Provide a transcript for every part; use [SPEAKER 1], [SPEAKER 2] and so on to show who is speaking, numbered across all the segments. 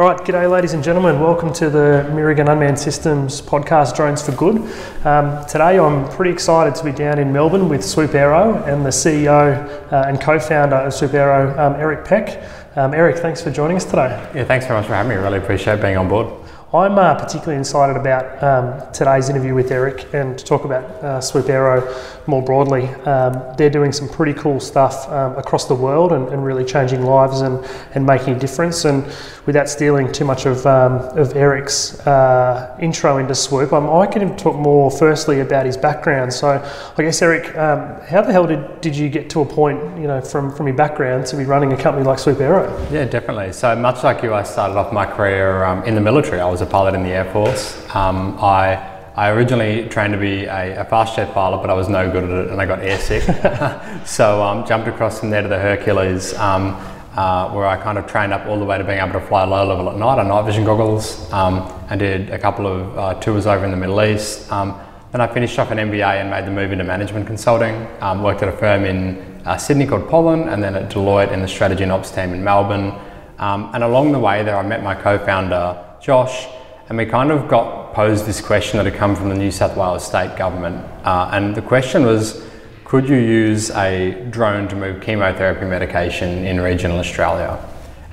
[SPEAKER 1] All right, g'day, ladies and gentlemen. Welcome to the Mirigan Unmanned Systems podcast, Drones for Good. Um, today, I'm pretty excited to be down in Melbourne with Swoop Aero and the CEO uh, and co-founder of Swoop Aero, um, Eric Peck. Um, Eric, thanks for joining us today.
[SPEAKER 2] Yeah, thanks very much for having me. Really appreciate being on board.
[SPEAKER 1] I'm uh, particularly excited about um, today's interview with Eric and to talk about uh, Swoop Aero more broadly. Um, they're doing some pretty cool stuff um, across the world and, and, really changing lives and, and making a difference. And without stealing too much of, um, of Eric's uh, intro into Swoop, I'm, I can talk more firstly about his background. So I guess, Eric, um, how the hell did, did you get to a point, you know, from, from your background to be running a company like Swoop Aero?
[SPEAKER 2] Yeah, definitely. So much like you, I started off my career um, in the military. I was a pilot in the Air Force. Um, I I originally trained to be a, a, fast jet pilot, but I was no good at it and I got airsick. so um, jumped across from there to the Hercules, um, uh, where I kind of trained up all the way to being able to fly low level at night on night vision goggles um, and did a couple of uh, tours over in the Middle East. Um, then I finished off an MBA and made the move into management consulting. Um, worked at a firm in uh, Sydney called Pollen and then at Deloitte in the strategy and ops team in Melbourne. Um, and along the way there, I met my co-founder, Josh, and we kind of got posed this question that had come from the New South Wales state government. Uh, and the question was could you use a drone to move chemotherapy medication in regional Australia?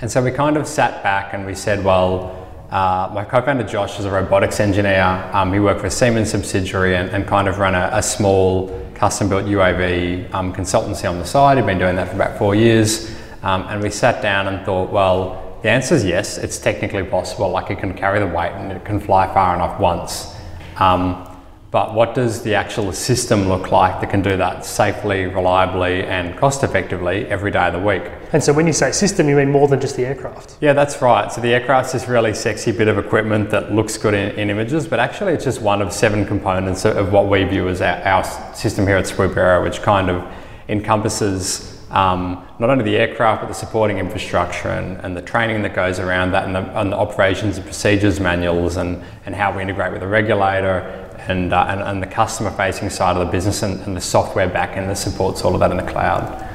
[SPEAKER 2] And so we kind of sat back and we said, well, uh, my co-founder Josh is a robotics engineer. Um, he worked for a Siemens subsidiary and, and kind of ran a, a small custom-built UAV um, consultancy on the side. He'd been doing that for about four years. Um, and we sat down and thought, well, the answer is yes, it's technically possible. Like it can carry the weight and it can fly far enough once. Um, but what does the actual system look like that can do that safely, reliably, and cost effectively every day of the week?
[SPEAKER 1] And so, when you say system, you mean more than just the aircraft?
[SPEAKER 2] Yeah, that's right. So, the aircraft's this really sexy bit of equipment that looks good in, in images, but actually, it's just one of seven components of what we view as our, our system here at Swoop Aero, which kind of encompasses um, not only the aircraft but the supporting infrastructure and, and the training that goes around that and the, and the, operations and procedures manuals and, and how we integrate with the regulator and, uh, and, and, the customer facing side of the business and, and the software backend that supports all of that in the cloud.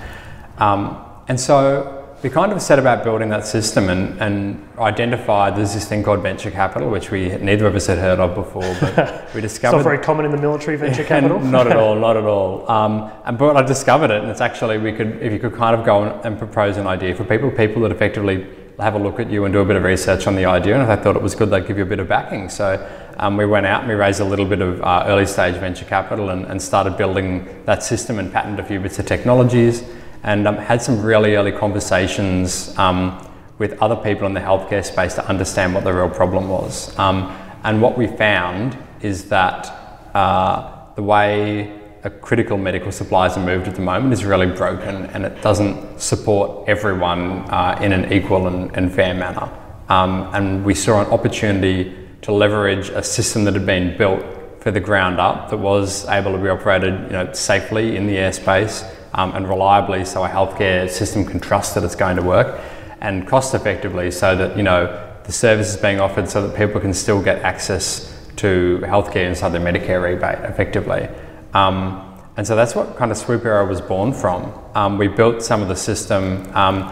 [SPEAKER 2] Um, and so we kind of set about building that system and, and identified there's this thing called venture capital, which we neither of us had heard of before, but we discovered.
[SPEAKER 1] it's not very common in the military, venture capital.
[SPEAKER 2] not at all, not at all. Um, and but I discovered it, and it's actually we could if you could kind of go and propose an idea for people, people that effectively have a look at you and do a bit of research on the idea, and if they thought it was good, they'd give you a bit of backing. So um, we went out and we raised a little bit of uh, early stage venture capital and, and started building that system and patented a few bits of technologies and um, had some really early conversations um, with other people in the healthcare space to understand what the real problem was. Um, and what we found is that uh, the way critical medical supplies are moved at the moment is really broken and it doesn't support everyone uh, in an equal and, and fair manner. Um, and we saw an opportunity to leverage a system that had been built for the ground up that was able to be operated you know, safely in the airspace um, and reliably so a healthcare system can trust that it's going to work and cost effectively so that you know the service is being offered so that people can still get access to healthcare inside their Medicare rebate effectively. Um, and so that's what kind of Swoop was born from. Um, we built some of the system. Um,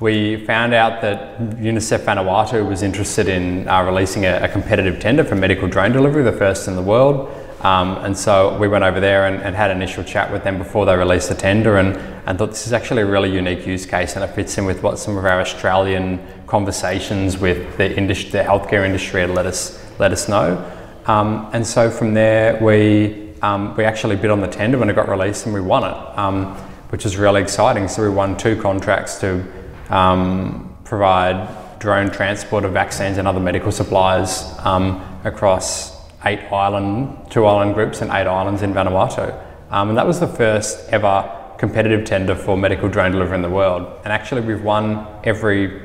[SPEAKER 2] we found out that UNICEF Vanuatu was interested in uh, releasing a, a, competitive tender for medical drone delivery, the first in the world. Um, and so we went over there and, and, had an initial chat with them before they released the tender and, and thought this is actually a really unique use case and it fits in with what some of our Australian conversations with the, industry, the healthcare industry had let us, let us know. Um, and so from there, we, um, we actually bid on the tender when it got released and we won it, um, which was really exciting. So we won two contracts to um, provide drone transport of vaccines and other medical supplies um, across eight island, two island groups and eight islands in Vanuatu. Um, and that was the first ever competitive tender for medical drone delivery in the world. And actually we've won every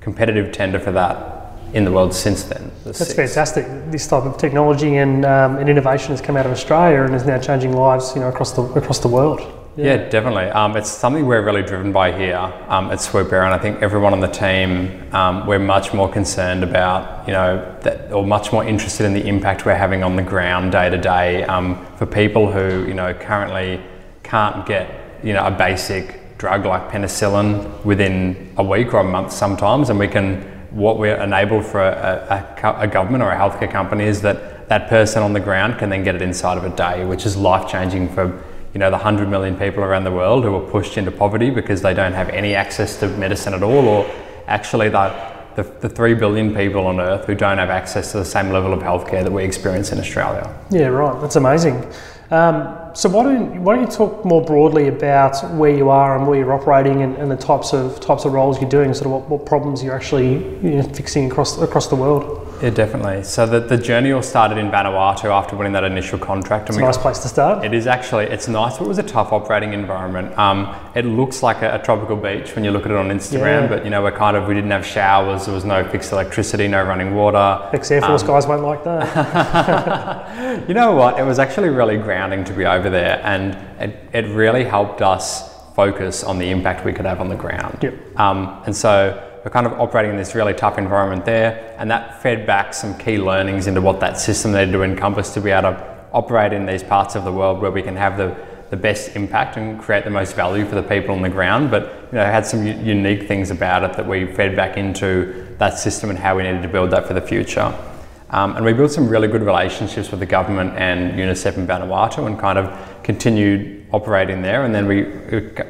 [SPEAKER 2] competitive tender for that in the world since then.
[SPEAKER 1] The That's six. fantastic. This type of technology and, um, and innovation has come out of Australia and is now changing lives, you know, across the across the world.
[SPEAKER 2] Yeah, yeah definitely. Um, it's something we're really driven by here um, at Swoop Air, and I think everyone on the team, um, we're much more concerned about, you know, that, or much more interested in the impact we're having on the ground day to day um, for people who, you know, currently can't get, you know, a basic drug like penicillin within a week or a month sometimes, and we can what we're enabled for a, a, a, government or a healthcare company is that that person on the ground can then get it inside of a day, which is life changing for you know the 100 million people around the world who are pushed into poverty because they don't have any access to medicine at all, or actually the, the, the 3 billion people on earth who don't have access to the same level of healthcare that we experience in Australia.
[SPEAKER 1] Yeah, right. That's amazing. Um, so why don't, why don't you talk more broadly about where you are and where you're operating and, and the types of types of roles you're doing, sort of what, what problems you're actually you know, fixing across across the world?
[SPEAKER 2] Yeah, definitely. So the, the journey all started in Vanuatu after winning that initial contract.
[SPEAKER 1] It's a nice place to start.
[SPEAKER 2] It is actually. It's nice, but it was a tough operating environment. Um, it looks like a, a, tropical beach when you look at it on Instagram, yeah. but you know we're kind of we didn't have showers. There was no fixed electricity, no running water.
[SPEAKER 1] Ex Air Force um, guys won't like that.
[SPEAKER 2] you know what? It was actually really grounding to be over there, and it, it really helped us focus on the impact we could have on the ground.
[SPEAKER 1] Yep.
[SPEAKER 2] Um, and so we're kind of operating in this really tough environment there, and that fed back some key learnings into what that system needed to encompass to be able to operate in these parts of the world where we can have the, the best impact and create the most value for the people on the ground. But you know, had some unique things about it that we fed back into that system and how we needed to build that for the future. Um, and we built some really good relationships with the government and UNICEF in Vanuatu and kind of continued operating there. And then we,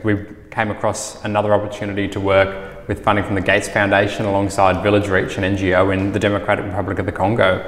[SPEAKER 2] we came across another opportunity to work with funding from the Gates Foundation alongside Village Reach, an NGO in the Democratic Republic of the Congo,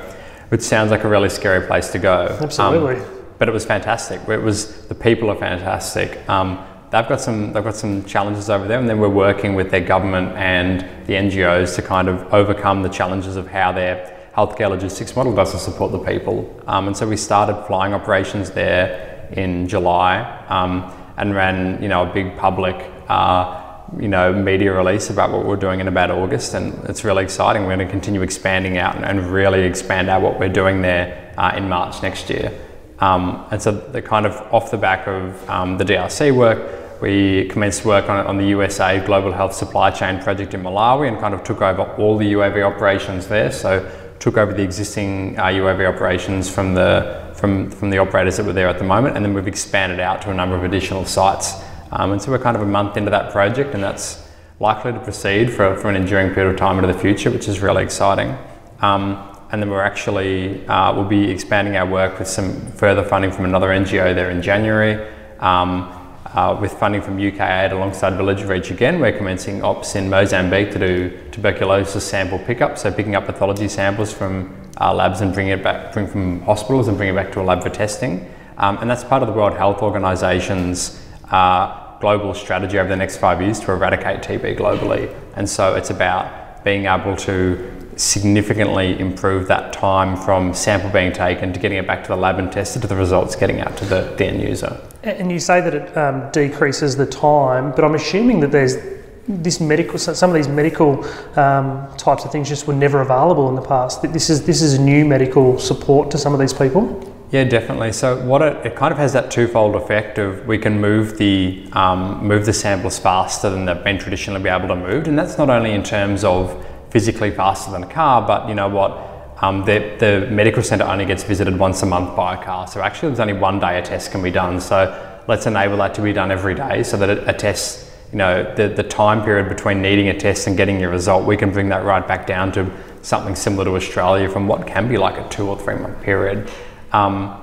[SPEAKER 2] which sounds like a really scary place to go.
[SPEAKER 1] Absolutely.
[SPEAKER 2] Um, but it was fantastic. It was the people are fantastic. Um, they've got some they've got some challenges over there, and then we're working with their government and the NGOs to kind of overcome the challenges of how their healthcare logistics model doesn't support the people. Um, and so we started flying operations there in July um, and ran you know a big public. Uh, you know, media release about what we're doing in about August, and it's really exciting. We're going to continue expanding out and, really expand out what we're doing there uh, in March next year. Um, and so, the kind of off the back of um, the DRC work, we commenced work on, on the USA Global Health Supply Chain project in Malawi and kind of took over all the UAV operations there. So, took over the existing uh, UAV operations from the from, from the operators that were there at the moment, and then we've expanded out to a number of additional sites um, and so we're kind of a month into that project, and that's likely to proceed for, for an enduring period of time into the future, which is really exciting. Um, and then we're actually uh, we'll be expanding our work with some further funding from another NGO there in January. Um, uh, with funding from UKAID alongside Village Reach again, we're commencing ops in Mozambique to do tuberculosis sample pickup, so picking up pathology samples from uh, labs and bringing it back, bring from hospitals and bring it back to a lab for testing. Um, and that's part of the World Health Organization's uh, global strategy over the next five years to eradicate TB globally. And so it's about being able to significantly improve that time from sample being taken to getting it back to the lab and tested to the results getting out to the, the end user.
[SPEAKER 1] And you say that it um, decreases the time, but I'm assuming that there's this medical, some of these medical um, types of things just were never available in the past. This is this is new medical support to some of these people.
[SPEAKER 2] Yeah, definitely. So what it, it kind of has that twofold effect of we can move the um, move the samples faster than they've been traditionally be able to move, and that's not only in terms of physically faster than a car, but you know what. Um, the, the medical centre only gets visited once a month by a car, so actually there's only one day a test can be done. So let's enable that to be done every day, so that a, a test, you know, the, the time period between needing a test and getting your result, we can bring that right back down to something similar to Australia from what can be like a two or three month period. Um,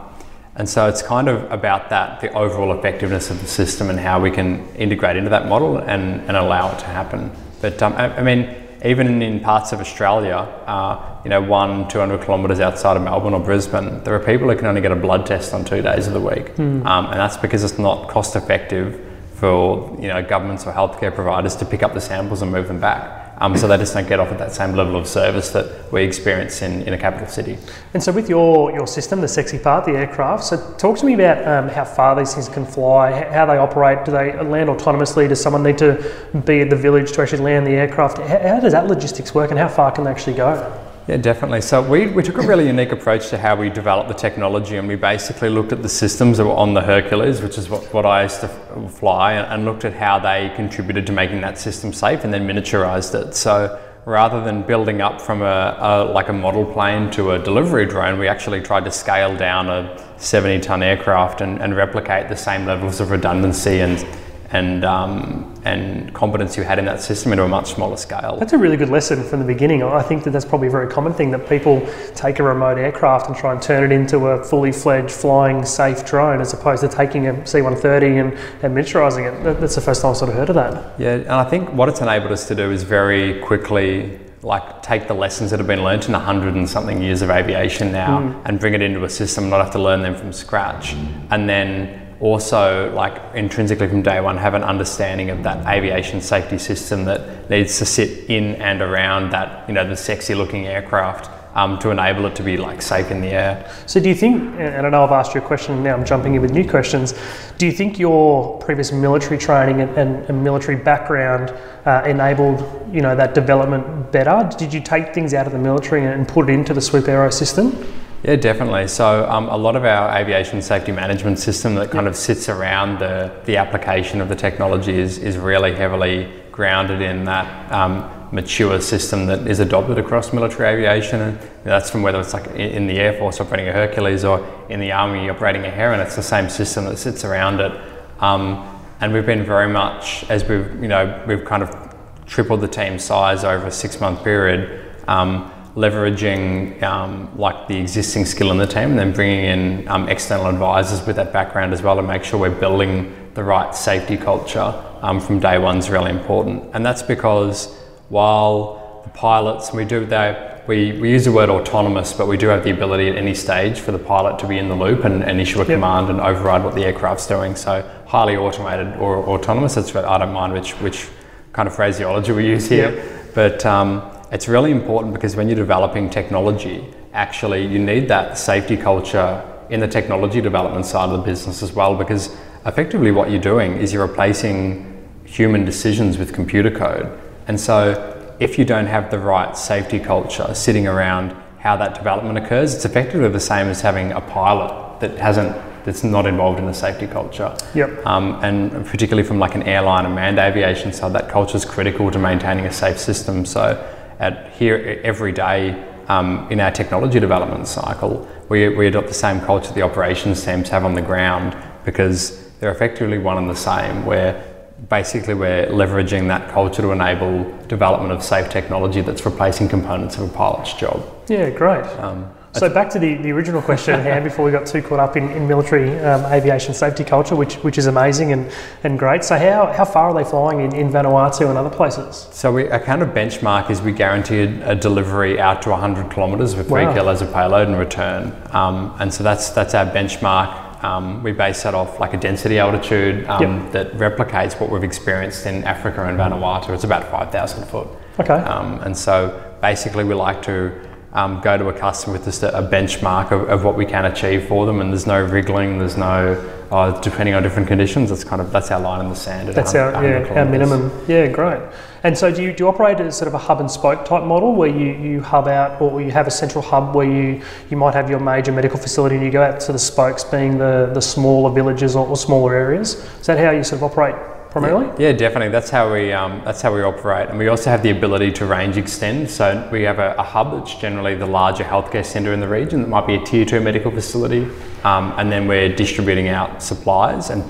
[SPEAKER 2] and so it's kind of about that, the overall effectiveness of the system and how we can integrate into that model and, and allow it to happen. But um, I, I, mean, even in parts of Australia, uh, you know, one, 200 kilometres outside of Melbourne or Brisbane, there are people who can only get a blood test on two days of the week. Mm. Um, and that's because it's not cost effective for, you know, governments or healthcare providers to pick up the samples and move them back. Um, so they just don't get off at that same level of service that we experience in, in a capital city.
[SPEAKER 1] And so with your, your system, the sexy part, the aircraft, so talk to me about um, how far these things can fly, how they operate, do they land autonomously, does someone need to be at the village to actually land the aircraft? How, how does that logistics work and how far can they actually go?
[SPEAKER 2] Yeah, definitely. So we, we took a really unique approach to how we developed the technology and we basically looked at the systems that were on the Hercules, which is what, what I used to fly, and, looked at how they contributed to making that system safe and then miniaturized it. So rather than building up from a, a, like a model plane to a delivery drone, we actually tried to scale down a 70 ton aircraft and, and replicate the same levels of redundancy and and um, and competence you had in that system into a much smaller scale.
[SPEAKER 1] That's a really good lesson from the beginning. I think that that's probably a very common thing that people take a remote aircraft and try and turn it into a fully fledged flying safe drone as opposed to taking a C-130 and, and miniaturizing it. That's the first time I've sort of heard of that.
[SPEAKER 2] Yeah, and I think what it's enabled us to do is very quickly like take the lessons that have been learnt in a hundred and something years of aviation now mm. and bring it into a system, not have to learn them from scratch, and then also like intrinsically from day one have an understanding of that aviation safety system that needs to sit in and around that you know the sexy looking aircraft um, to enable it to be like safe in the air.
[SPEAKER 1] So do you think, and I know I've asked you a question, now I'm jumping in with new questions, do you think your previous military training and, and, and military background uh, enabled you know that development better? Did you take things out of the military and put it into the Swoop Aero system?
[SPEAKER 2] Yeah, definitely. So um, a lot of our aviation safety management system that kind of sits around the, the application of the technology is, is really heavily grounded in that um, mature system that is adopted across military aviation. And that's from whether it's like in the Air Force operating a Hercules or in the Army operating a Heron, it's the same system that sits around it. Um, and we've been very much, as we've, you know, we've kind of tripled the team size over a six month period. Um, leveraging um, like the existing skill in the team and then bringing in um, external advisors with that background as well to make sure we're building the right safety culture um, from day one is really important. And that's because while the pilots, we do they, we, we use the word autonomous, but we do have the ability at any stage for the pilot to be in the loop and, and issue a yep. command and override what the aircraft's doing. So highly automated or autonomous, that's I don't mind which, which kind of phraseology we use here. Yep. But um, it's really important because when you're developing technology, actually you need that safety culture in the technology development side of the business as well because effectively what you're doing is you're replacing human decisions with computer code. And so if you don't have the right safety culture sitting around how that development occurs, it's effectively the same as having a pilot that hasn't that's not involved in the safety culture.
[SPEAKER 1] Yep.
[SPEAKER 2] Um, and particularly from like an airline and manned aviation side, that culture is critical to maintaining a safe system. So at here every day um, in our technology development cycle, we, we adopt the same culture the operations teams have on the ground because they're effectively one and the same. Where basically we're leveraging that culture to enable development of safe technology that's replacing components of a pilot's job.
[SPEAKER 1] Yeah, great. Um, so back to the, the original question at hand before we got too caught up in, in military um, aviation safety culture, which which is amazing and, and great. So how, how far are they flying in, in Vanuatu and other places?
[SPEAKER 2] So we, a kind of benchmark is we guarantee a delivery out to 100 kilometres with three wow. kilos of payload and return. Um, and so that's that's our benchmark. Um, we base that off like a density altitude um, yep. that replicates what we've experienced in Africa and Vanuatu. It's about 5,000 foot.
[SPEAKER 1] Okay.
[SPEAKER 2] Um, and so basically we like to um, go to a customer with just a, a benchmark of, of, what we can achieve for them, and there's no wriggling, there's no uh, depending on different conditions. That's kind of that's our line in the sand.
[SPEAKER 1] That's our yeah, our minimum. Yeah, great. And so, do you, do you operate as sort of a hub and spoke type model, where you, you hub out, or you have a central hub where you, you might have your major medical facility, and you go out to the spokes, being the the smaller villages or, or smaller areas? Is that how you sort of operate primarily?
[SPEAKER 2] Yeah, yeah, definitely. That's how we um, that's how we operate, and we also have the ability to range extend. So we have a, a hub that's generally the larger healthcare centre in the region. That might be a tier two medical facility, um, and then we're distributing out supplies and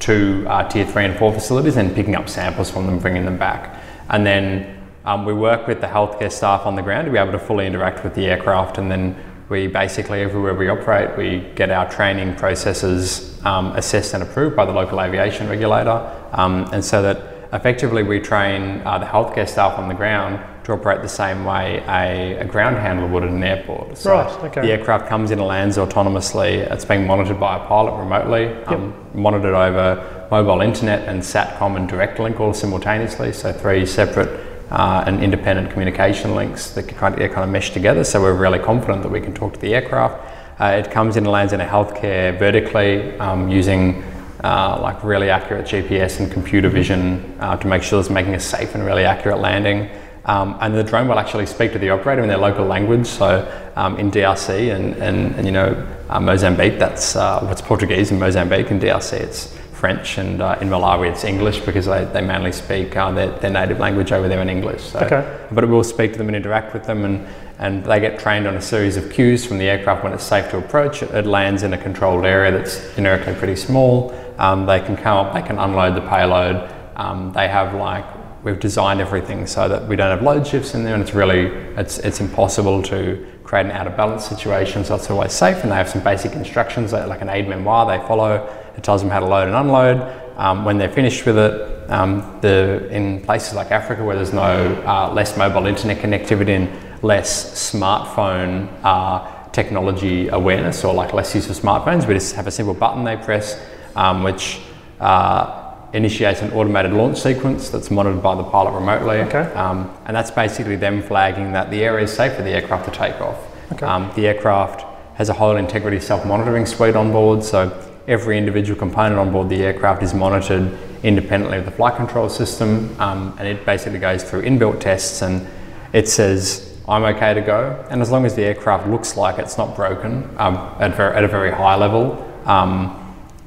[SPEAKER 2] to uh, tier three and four facilities, and picking up samples from them, bringing them back, and then. Um, we work with the healthcare staff on the ground to be able to fully interact with the aircraft and then we basically, everywhere we operate, we get our training processes um, assessed and approved by the local aviation regulator. Um, and so that effectively we train uh, the healthcare staff on the ground to operate the same way a, a ground handler would at an airport.
[SPEAKER 1] So right, okay.
[SPEAKER 2] The aircraft comes in and lands autonomously. It's being monitored by a pilot remotely, um, yep. monitored over mobile internet and SATCOM and direct link all simultaneously. So three separate uh, and independent communication links that kind of, kind of mesh together. So we're really confident that we can talk to the aircraft. Uh, it comes in and lands in a healthcare vertically um, using uh, like really accurate GPS and computer vision uh, to make sure it's making a safe and really accurate landing. Um, and the drone will actually speak to the operator in their local language. So um, in DRC and, and, and you know uh, Mozambique, that's uh, what's Portuguese in Mozambique and DRC. It's French, and uh, in Malawi it's English because they, they mainly speak uh, their, their native language over there in English. So,
[SPEAKER 1] Okay.
[SPEAKER 2] But we'll speak to them and interact with them, and, and they get trained on a series of cues from the aircraft when it's safe to approach. It, it lands in a controlled area that's generically pretty small. Um, they can come up, they can unload the payload. Um, they have like we've designed everything so that we don't have load shifts in there, and it's really it's it's impossible to create an out of balance situation. So it's always safe, and they have some basic instructions like like an aide-memoire they follow. It tells them how to load and unload. Um, when they're finished with it, um, the in places like Africa where there's no uh, less mobile internet connectivity and less smartphone uh, technology awareness or like less use of smartphones, we just have a simple button they press, um, which uh, initiates an automated launch sequence that's monitored by the pilot remotely.
[SPEAKER 1] Okay.
[SPEAKER 2] Um, and that's basically them flagging that the area is safe for the aircraft to take off.
[SPEAKER 1] Okay.
[SPEAKER 2] Um, the aircraft has a whole integrity self-monitoring suite on board, so every individual component on board the aircraft is monitored independently of the flight control system, um, and it basically goes through inbuilt tests and it says I'm okay to go, and as long as the aircraft looks like it's not broken um, at, ver- at a very high level. Um,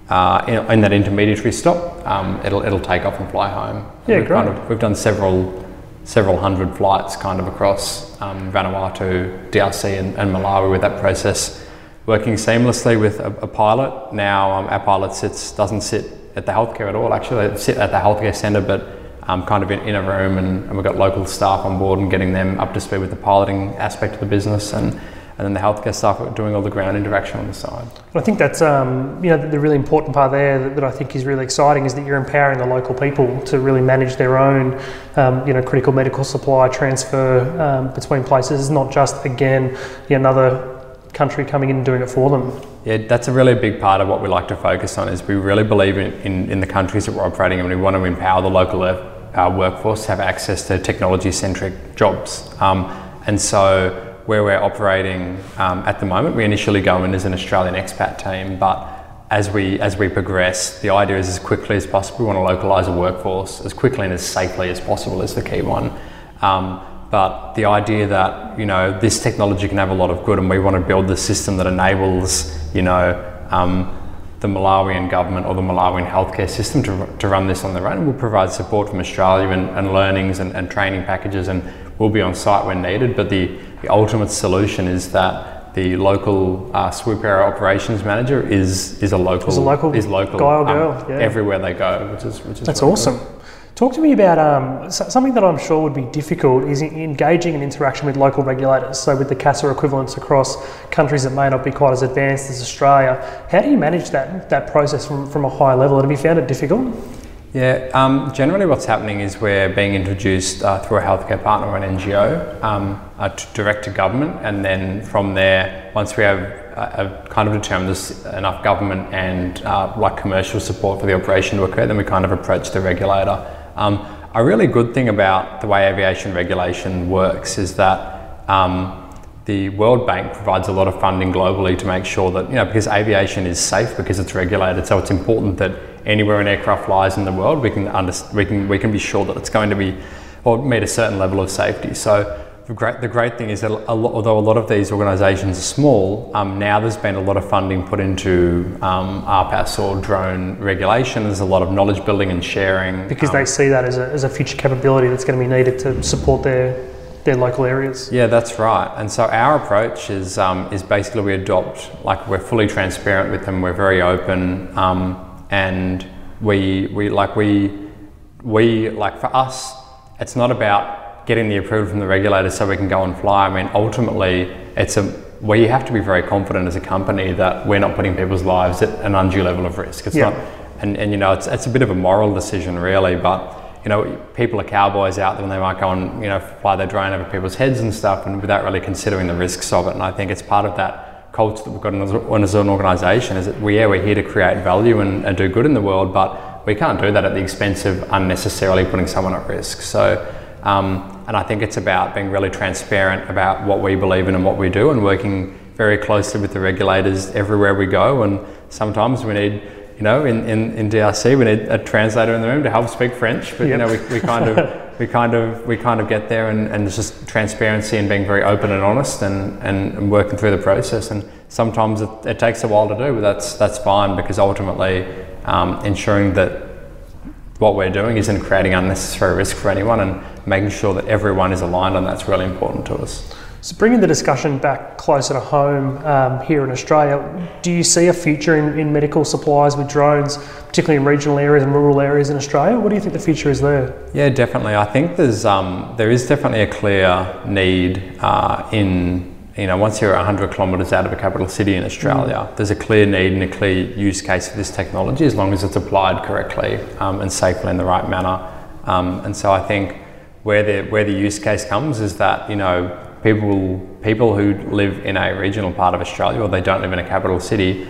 [SPEAKER 2] uh, in, in that intermediary stop, um, it'll it'll take off and fly home.
[SPEAKER 1] Yeah,
[SPEAKER 2] we've kind
[SPEAKER 1] great.
[SPEAKER 2] of, we've done several several hundred flights kind of across um, Vanuatu, DRC, and, and Malawi with that process, working seamlessly with a, a pilot. Now um, our pilot sits doesn't sit at the healthcare at all. Actually, they sit at the healthcare centre, but um, kind of in, in a room, and, and we've got local staff on board and getting them up to speed with the piloting aspect of the business and. And then the healthcare staff are doing all the ground interaction on the side.
[SPEAKER 1] I think that's um, you know the, really important part there that, that I think is really exciting is that you're empowering the local people to really manage their own um, you know critical medical supply transfer um, between places, not just again another country coming in and doing it for them.
[SPEAKER 2] Yeah, that's a really big part of what we like to focus on. Is we really believe in, in, in the countries that we're operating in. We want to empower the local uh, workforce to have access to technology-centric jobs. Um, and so, where we're operating um, at the moment, we initially go in as an Australian expat team, but as we as we progress, the idea is as quickly as possible. We want to localise a workforce as quickly and as safely as possible is the key one. Um, but the idea that you know this technology can have a lot of good, and we want to build the system that enables you know um, the Malawian government or the Malawian healthcare system to, to run this on their own. We'll provide support from Australia and, and learnings and, and training packages, and we'll be on site when needed. But the, the ultimate solution is that the local uh, swoop operations manager is is a local
[SPEAKER 1] Is a local
[SPEAKER 2] is local
[SPEAKER 1] guy or
[SPEAKER 2] um,
[SPEAKER 1] girl, yeah.
[SPEAKER 2] everywhere they go, which is which is
[SPEAKER 1] That's awesome. Talk to me about um, something that I'm sure would be difficult is engaging in interaction with local regulators. So, with the CASA equivalents across countries that may not be quite as advanced as Australia, how do you manage that that process from, from a high level? Have you found it difficult?
[SPEAKER 2] Yeah, um, generally what's happening is we're being introduced uh, through a healthcare partner or an NGO um, uh, to direct to government, and then from there, once we have uh, kind of determined there's enough government and uh, like commercial support for the operation to occur, then we kind of approach the regulator. Um, a really good thing about the way aviation regulation works is that um, the World Bank provides a lot of funding globally to make sure that, you know, because aviation is safe because it's regulated, so it's important that anywhere an aircraft flies in the world, we can, under, we can, we can be sure that it's going to be, or meet a certain level of safety. So the great, the great thing is that a lot, although a lot of these organisations are small, um, now there's been a lot of funding put into um, RPAS or drone regulation. There's a lot of knowledge building and sharing.
[SPEAKER 1] Because
[SPEAKER 2] um,
[SPEAKER 1] they see that as a, as a future capability that's going to be needed to support their their local areas.
[SPEAKER 2] Yeah, that's right. And so our approach is um, is basically we adopt like we're fully transparent with them. We're very open, um, and we we like we we like for us, it's not about getting the approval from the regulator so we can go and fly. I mean, ultimately, it's a we have to be very confident as a company that we're not putting people's lives at an undue level of risk. It's
[SPEAKER 1] Yeah.
[SPEAKER 2] not, and, and you know, it's, it's a bit of a moral decision really, but you know, people are cowboys out there and they might go and, you know, fly their drone over people's heads and stuff and without really considering the risks of it. And I think it's part of that culture that we've got as, as an organisation is that we, yeah, we're here to create value and, and do good in the world, but we can't do that at the expense of unnecessarily putting someone at risk. So, um, and I think it's about being really transparent about what we believe in and what we do and working very closely with the regulators everywhere we go. And sometimes we need you know, in, in, in DRC, we need a translator in the room to help speak French, but you know, we, we kind of we kind of we kind of get there, and, and it's just transparency and being very open and honest, and, and, and working through the process. And sometimes it, it takes a while to do, but that's that's fine because ultimately, um, ensuring that what we're doing isn't creating unnecessary risk for anyone and making sure that everyone is aligned on that's really important to us.
[SPEAKER 1] So, bringing the discussion back closer to home um, here in Australia, do you see a future in, in, medical supplies with drones, particularly in regional areas and rural areas in Australia? What do you think the future is there?
[SPEAKER 2] Yeah, definitely. I think there's um, there is definitely a clear need uh, in you know once you're 100 kilometres out of a capital city in Australia, mm. there's a clear need and a clear use case for this technology as long as it's applied correctly um, and safely in the right manner. Um, and so I think where the where the use case comes is that you know people people who live in a regional part of Australia or they don't live in a capital city,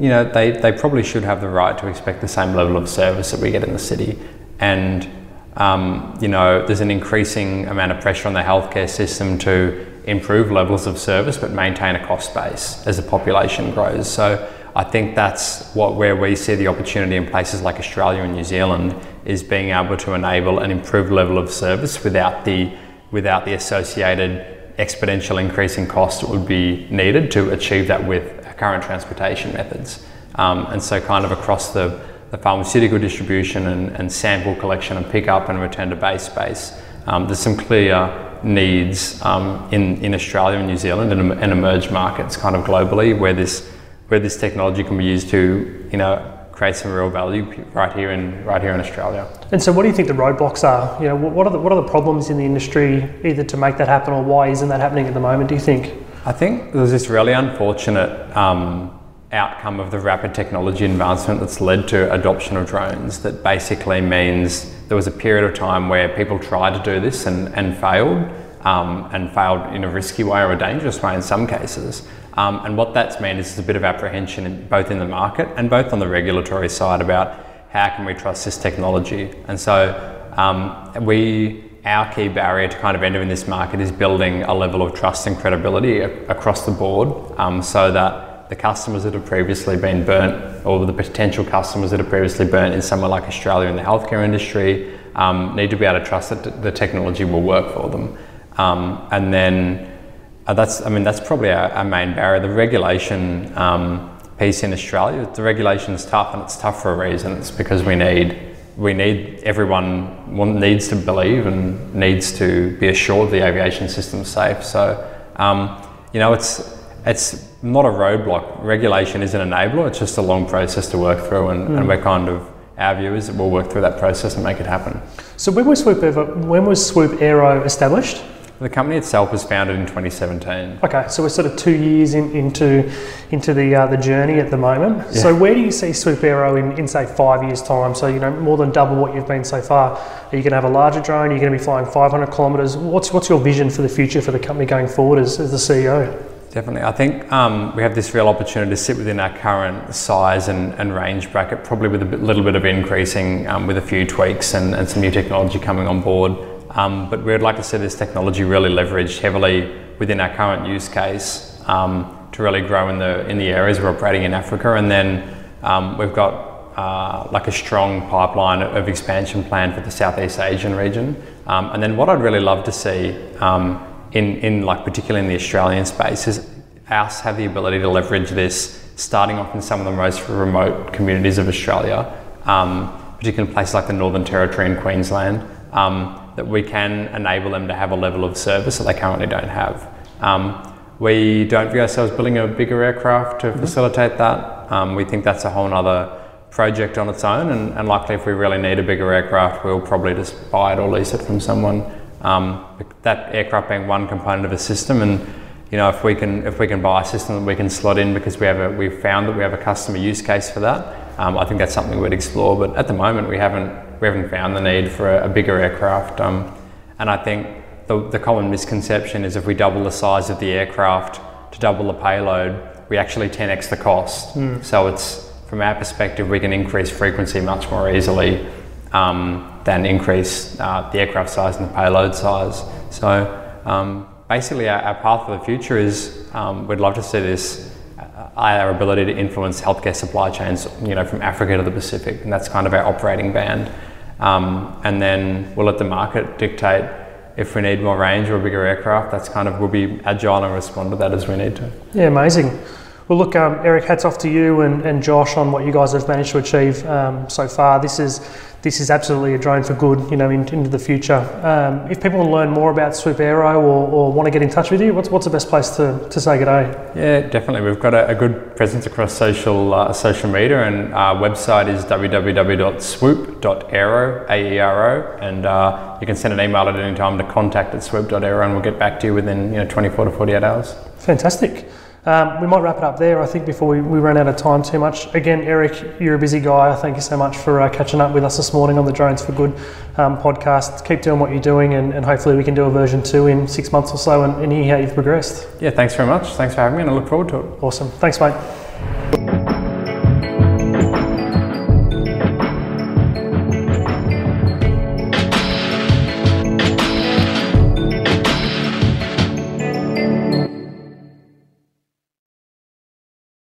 [SPEAKER 2] you know, they, they probably should have the right to expect the same level of service that we get in the city. And um, you know, there's an increasing amount of pressure on the healthcare system to improve levels of service but maintain a cost base as the population grows. So I think that's what where we see the opportunity in places like Australia and New Zealand is being able to enable an improved level of service without the without the associated exponential increase in cost that would be needed to achieve that with current transportation methods. Um, and so kind of across the, the pharmaceutical distribution and, and, sample collection and pickup and return to base space, um, there's some clear needs um, in, in Australia and New Zealand and, and emerged markets kind of globally where this, where this technology can be used to, you know, create some real value right here in right here in Australia.
[SPEAKER 1] And so, what do you think the roadblocks are? You know, what are the what are the problems in the industry either to make that happen or why isn't that happening at the moment? Do you think?
[SPEAKER 2] I think there's this really unfortunate um, outcome of the rapid technology advancement that's led to adoption of drones. That basically means there was a period of time where people tried to do this and, and failed. Um, and failed in a risky way or a dangerous way in some cases. Um, and what that's meant is a bit of apprehension in, both in the market and both on the regulatory side about how can we trust this technology. And so um, we, our key barrier to kind of entering this market is building a level of trust and credibility across the board um, so that the customers that have previously been burnt or the potential customers that have previously burnt in somewhere like Australia in the healthcare industry um, need to be able to trust that the technology will work for them. Um, and then uh, that's, I mean, that's probably our, our main barrier. The regulation um, piece in Australia, the regulation is tough, and it's tough for a reason. It's because we need we need everyone needs to believe and needs to be assured the aviation system's safe. So, um, you know, it's it's not a roadblock. Regulation is an enabler. It's just a long process to work through, and, mm. and we're kind of our view is that we'll work through that process and make it happen.
[SPEAKER 1] So, when was Swoop ever, when was Swoop Aero established?
[SPEAKER 2] The company itself was founded in 2017.
[SPEAKER 1] Okay, so we're sort of two years in, into into the uh, the journey at the moment. Yeah. So where do you see Swoop Aero in, in say five years time? So you know more than double what you've been so far. Are you going to have a larger drone? Are you going to be flying 500 kilometres? What's what's your vision for the future for the company going forward as, as the CEO?
[SPEAKER 2] Definitely. I think um, we have this real opportunity to sit within our current size and, and range bracket, probably with a bit, little bit of increasing um, with a few tweaks and, and some new technology coming on board. Um, but we would like to see this technology really leveraged heavily within our current use case um, to really grow in the in the areas we're operating in Africa, and then um, we've got uh, like a strong pipeline of expansion plan for the Southeast Asian region. Um, and then what I'd really love to see in in like particularly in the Australian space is us have the ability to leverage this, starting off in some of the most remote communities of Australia, um, particularly in places like the Northern Territory and Queensland. Um, that we can enable them to have a level of service that they currently don't have. Um, we don't view ourselves building a bigger aircraft to mm-hmm. facilitate that. Um, we think that's a whole other project on its own, and, and, likely if we really need a bigger aircraft, we'll probably just buy it or lease it from someone. Um, that aircraft being one component of a system, and you know if we can if we can buy a system that we can slot in because we have a we've found that we have a customer use case for that, um, I think that's something we'd explore. But at the moment, we haven't we haven't found the need for a, a bigger aircraft. Um, and I think the, the common misconception is if we double the size of the aircraft to double the payload, we actually 10x the cost. Mm. So it's from our perspective, we can increase frequency much more easily um, than increase uh, the aircraft size and the payload size. So um, basically, our, our, path for the future is um, we'd love to see this our ability to influence healthcare supply chains, you know, from Africa to the Pacific, and that's kind of our operating band. Um, and then we'll let the market dictate if we need more range or bigger aircraft. That's kind of we'll be agile and respond to that as we need to.
[SPEAKER 1] Yeah, amazing. Well, look, um, Eric, hats off to you and, and Josh on what you guys have managed to achieve um, so far. This is this is absolutely a drone for good, you know, in, into the future. Um, if people want to learn more about Swoop Aero or, or, want to get in touch with you, what's, what's the best place to, to say good day?
[SPEAKER 2] Yeah, definitely. We've got a, a good presence across social uh, social media, and our website is www.swoop.aero, A-E-R-O, and uh, you can send an email at any time to contact at swoop.aero, and we'll get back to you within you know 24 to 48 hours.
[SPEAKER 1] Fantastic. Um, we might wrap it up there, I think, before we, we run out of time too much. Again, Eric, you're a busy guy. Thank you so much for uh, catching up with us this morning on the Drones for Good um, podcast. Keep doing what you're doing, and, and, hopefully, we can do a version two in six months or so and, and hear how you've progressed.
[SPEAKER 2] Yeah, thanks very much. Thanks for having me, and I look forward to it.
[SPEAKER 1] Awesome. Thanks, mate.